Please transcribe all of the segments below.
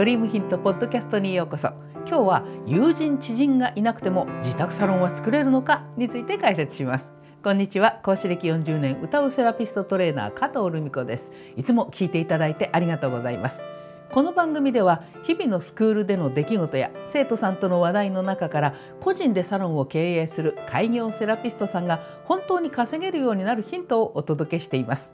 ドリームヒントポッドキャストにようこそ。今日は友人知人がいなくても自宅サロンは作れるのかについて解説します。こんにちは。講師歴40年歌うセラピストトレーナー加藤留美子です。いつも聞いていただいてありがとうございます。この番組では日々のスクールでの出来事や生徒さんとの話題の中から個人でサロンを経営する開業セラピストさんが本当に稼げるようになるヒントをお届けしています。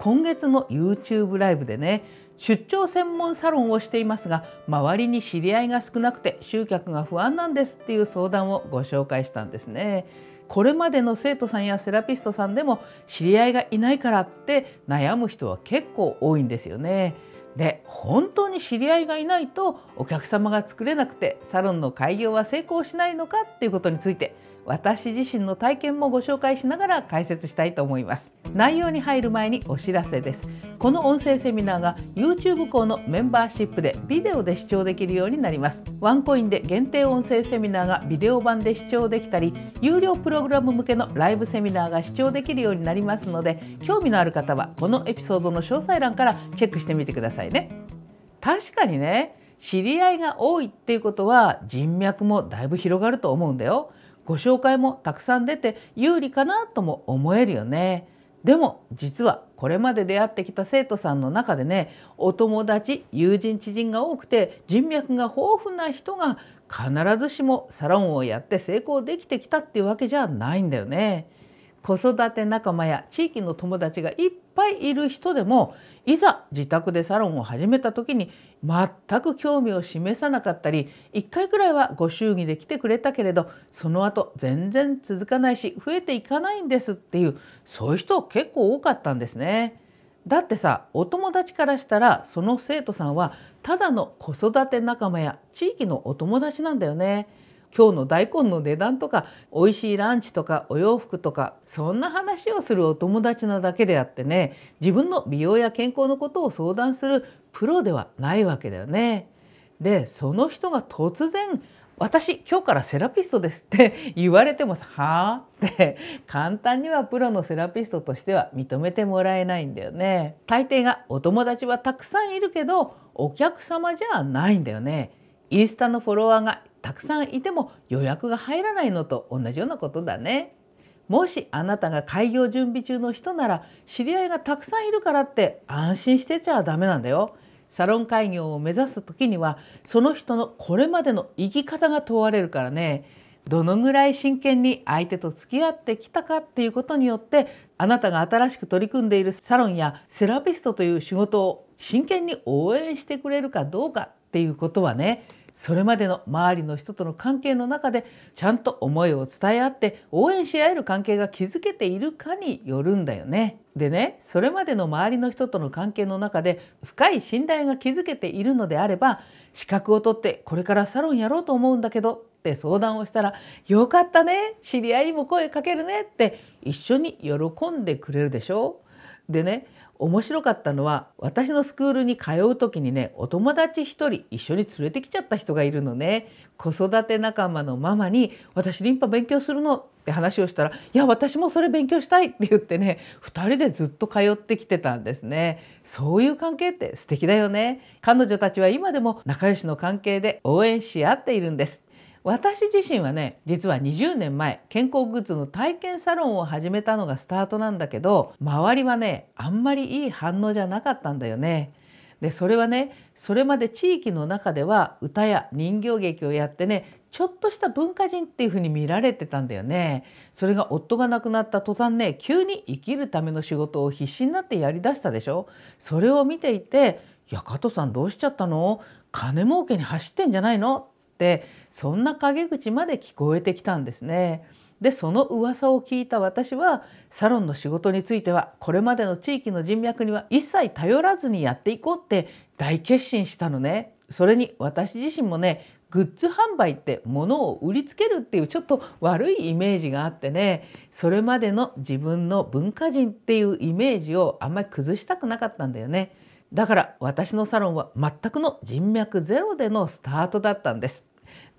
今月の YouTube ライブでね出張専門サロンをしていますが周りに知り合いが少なくて集客が不安なんですっていう相談をご紹介したんですね。これまでの生徒さんやセラピストさんでも知り合いがいないからって悩む人は結構多いんですよね。で本当に知り合いがいないとお客様が作れなくてサロンの開業は成功しないのかっていうことについて私自身の体験もご紹介しながら解説したいと思います。内容に入る前にお知らせです。この音声セミナーが YouTube 校のメンバーシップでビデオで視聴できるようになります。ワンコインで限定音声セミナーがビデオ版で視聴できたり有料プログラム向けのライブセミナーが視聴できるようになりますので興味のある方はこのエピソードの詳細欄からチェックしてみてくださいね。確かにね知り合いが多いっていうことは人脈もだいぶ広がると思うんだよ。ご紹介もたくさん出て有利かなとも思えるよね。でも実はこれまで出会ってきた生徒さんの中でねお友達友人知人が多くて人脈が豊富な人が必ずしもサロンをやって成功できてきたっていうわけじゃないんだよね。子育て仲間や地域の友達がいっぱいいる人でもいざ自宅でサロンを始めた時に全く興味を示さなかったり1回くらいはご祝儀で来てくれたけれどその後全然続かないし増えていかないんですっていうそういう人結構多かったんですね。だってさお友達からしたらその生徒さんはただの子育て仲間や地域のお友達なんだよね。今日の大根の値段とか美味しいランチとかお洋服とかそんな話をするお友達なだけであってね自分の美容や健康のことを相談するプロではないわけだよね。でその人が突然私今日からセラピストですって 言われてもはあって簡単にはプロのセラピストとしては認めてもらえないんだよね。大抵がお友達はたくさんいるけどお客様じゃないんだよね。インスタのフォロワーがたくさんいても予約が入らないのと同じようなことだね。もしあなたが開業準備中の人なら知り合いがたくさんいるからって安心してちゃダメなんだよ。サロン開業を目指す時にはその人のこれまでの生き方が問われるからねどのぐらい真剣に相手と付き合ってきたかっていうことによってあなたが新しく取り組んでいるサロンやセラピストという仕事を真剣に応援してくれるかどうかっていうことはねそれまでの周りの人との関係の中でちゃんと思いを伝え合って応援し合える関係が築けているかによるんだよね。でねそれまでの周りの人との関係の中で深い信頼が築けているのであれば資格を取ってこれからサロンやろうと思うんだけどって相談をしたら「よかったね知り合いにも声かけるね」って一緒に喜んでくれるでしょでね面白かったのは私のスクールに通う時にねお友達一人一緒に連れてきちゃった人がいるのね。子育て仲間のママに「私リンパ勉強するの」って話をしたら「いや私もそれ勉強したい」って言ってね2人でずっと通ってきてたんですね。そういう関係って素敵だよね。彼女たちは今でも仲良しの関係で応援し合っているんです。私自身はね実は20年前健康グッズの体験サロンを始めたのがスタートなんだけど周りはねあんまりいい反応じゃなかったんだよね。でそれはねそれまで地域の中では歌や人形劇をやってねちょっとした文化人っていう風に見られてたんだよね。それが夫が亡くなった途端ね急に生きるための仕事を必死になってやりだしたでしょ。それを見ていて「いや加藤さんどうしちゃったの？金儲けに走ってんじゃないの?」ってそんな陰口まで聞こえてきたんですね。でその噂を聞いた私はサロンの仕事についてはこれまでの地域の人脈には一切頼らずにやっていこうって大決心したのね。それに私自身もねグッズ販売って物を売りつけるっていうちょっと悪いイメージがあってねそれまでの自分の文化人っていうイメージをあんまり崩したくなかったんだよね。だから私のサロンは全くの人脈ゼロでのスタートだったんです。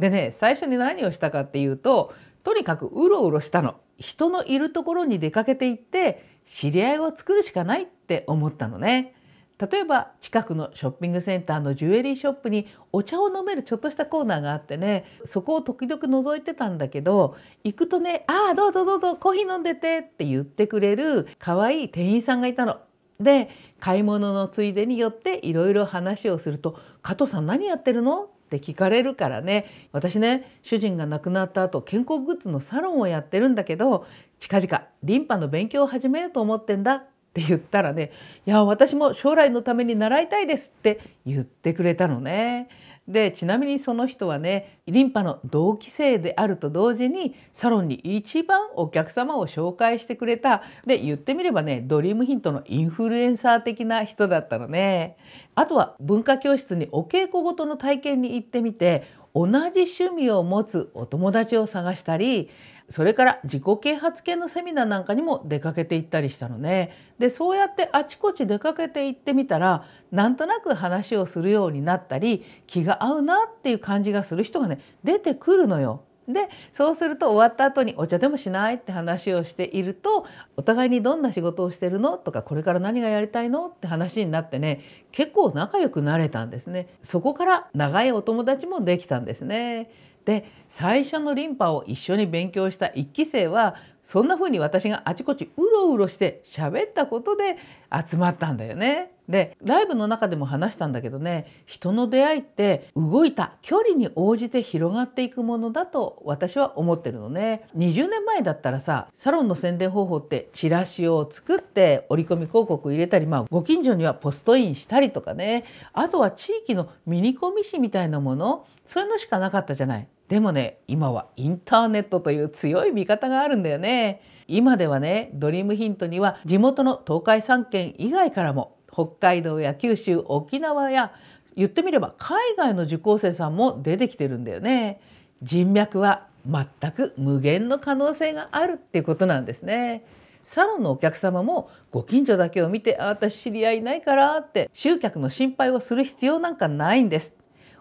でね最初に何をしたかっていうととにかくうろうろしたの人のいるところに出かけていって知り合いを作るしかないって思ったのね。例えば近くのショッピングセンターのジュエリーショップにお茶を飲めるちょっとしたコーナーがあってねそこを時々覗いてたんだけど行くとね「ああどうぞどうぞコーヒー飲んでて」って言ってくれる可愛い店員さんがいたの。で買い物のついでによっていろいろ話をすると「加藤さん何やってるの?」って聞かれるからね私ね主人が亡くなった後健康グッズのサロンをやってるんだけど近々リンパの勉強を始めようと思ってんだって言ったらね「いや私も将来のために習いたいです」って言ってくれたのね。でちなみにその人はねリンパの同期生であると同時にサロンに一番お客様を紹介してくれたで言ってみればねドリームヒントのインフルエンサー的な人だったのね。あとは文化教室にお稽古ごとの体験に行ってみて同じ趣味を持つお友達を探したりそれから自己啓発系のセミナーなんかにも出かけていったりしたのね。でそうやってあちこち出かけて行ってみたらなんとなく話をするようになったり気が合うなっていう感じがする人がね出てくるのよ。でそうすると終わった後にお茶でもしないって話をしているとお互いにどんな仕事をしてるの？とかこれから何がやりたいの？って話になってね結構仲良くなれたんですね。そこから長いお友達もできたんですね。で最初のリンパを一緒に勉強した1期生はそんな風に私があちこちうろうろして喋ったことで集まったんだよね。でライブの中でも話したんだけどね人の出会いって動いた距離に応じて広がっていくものだと私は思ってるのね20年前だったらさサロンの宣伝方法ってチラシを作って折り込み広告入れたりまあご近所にはポストインしたりとかねあとは地域のミニコミ誌みたいなものそういうのしかなかったじゃない。でもね今はインターネットという強い味方があるんだよね。今ではねドリームヒントには地元の東海3県以外からも北海道や九州沖縄や言ってみれば海外の受講生さんも出てきてるんだよね。人脈は全く無限の可能性があるっていうことなんですね。サロンのお客様もご近所だけを見て「あ私知り合いいないから」って集客の心配をする必要なんかないんです。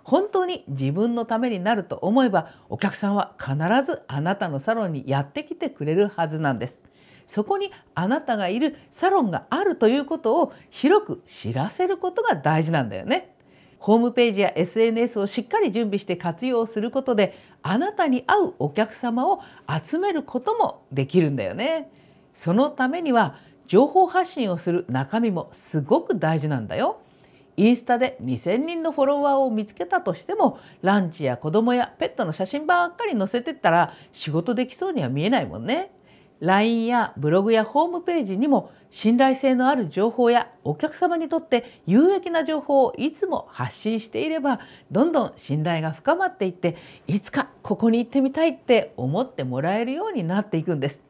本当に自分のためになると思えばお客さんは必ずあなたのサロンにやってきてくれるはずなんです。そこにあなたがいるサロンがあるということを広く知らせることが大事なんだよね。ホームページや SNS をしっかり準備して活用することであなたに合うお客様を集めることもできるんだよね。そのためには情報発信をする中身もすごく大事なんだよ。インスタで2,000人のフォロワーを見つけたとしてもランチや子供やペットの写真ばっかり載せてったら仕事できそうには見えないもんね。LINE やブログやホームページにも信頼性のある情報やお客様にとって有益な情報をいつも発信していればどんどん信頼が深まっていっていつかここに行ってみたいって思ってもらえるようになっていくんです。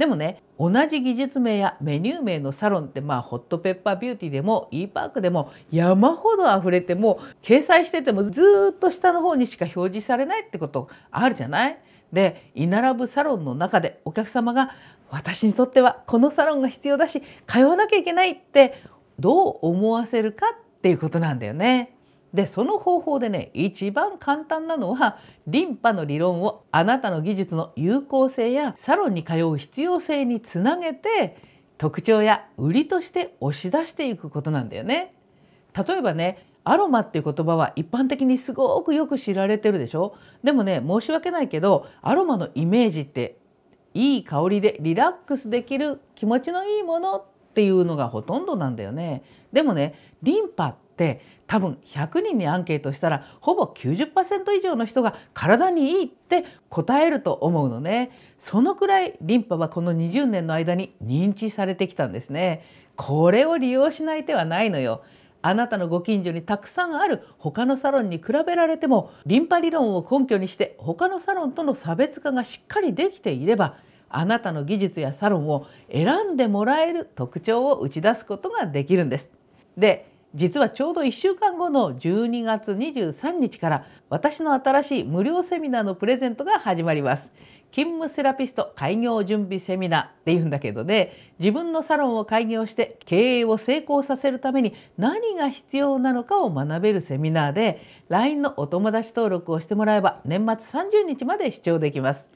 でもね同じ技術名やメニュー名のサロンってまあホットペッパービューティーでも e パークでも山ほど溢れても掲載しててもずっと下の方にしか表示されないってことあるじゃない？で居並ぶサロンの中でお客様が私にとってはこのサロンが必要だし通わなきゃいけないってどう思わせるかっていうことなんだよね。でその方法でね一番簡単なのはリンパの理論をあなたの技術の有効性やサロンに通う必要性につなげて特徴や売りとして押し出していくことなんだよね。例えばねアロマっていう言葉は一般的にすごくよく知られてるでしょ？でもね申し訳ないけどアロマのイメージっていい香りでリラックスできる気持ちのいいものっていうのがほとんどなんだよね。でもねリンパって多分100人にアンケートしたらほぼ90%以上の人が体にいいって答えると思うのね。そのくらいリンパはこの20年の間に認知されてきたんですね。これを利用しない手はないのよ。あなたのご近所にたくさんある他のサロンに比べられてもリンパ理論を根拠にして他のサロンとの差別化がしっかりできていればあなたの技術やサロンを選んでもらえる特徴を打ち出すことができるんです。で実はちょうど1週間後の12月23日から私の新しい無料セミナーのプレゼントが始まります。勤務セラピスト開業準備セミナーっていうんだけどね自分のサロンを開業して経営を成功させるために何が必要なのかを学べるセミナーで LINE のお友達登録をしてもらえば年末30日まで視聴できます。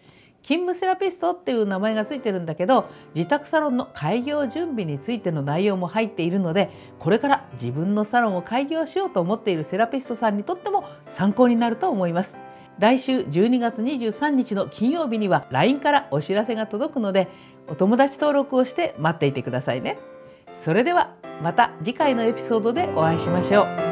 勤務セラピストっていう名前がついてるんだけど自宅サロンの開業準備についての内容も入っているのでこれから自分のサロンを開業しようと思っているセラピストさんにとっても参考になると思います。来週12月23日の金曜日には LINE からお知らせが届くのでお友達登録をして待っていてくださいね。それではまた次回のエピソードでお会いしましょう。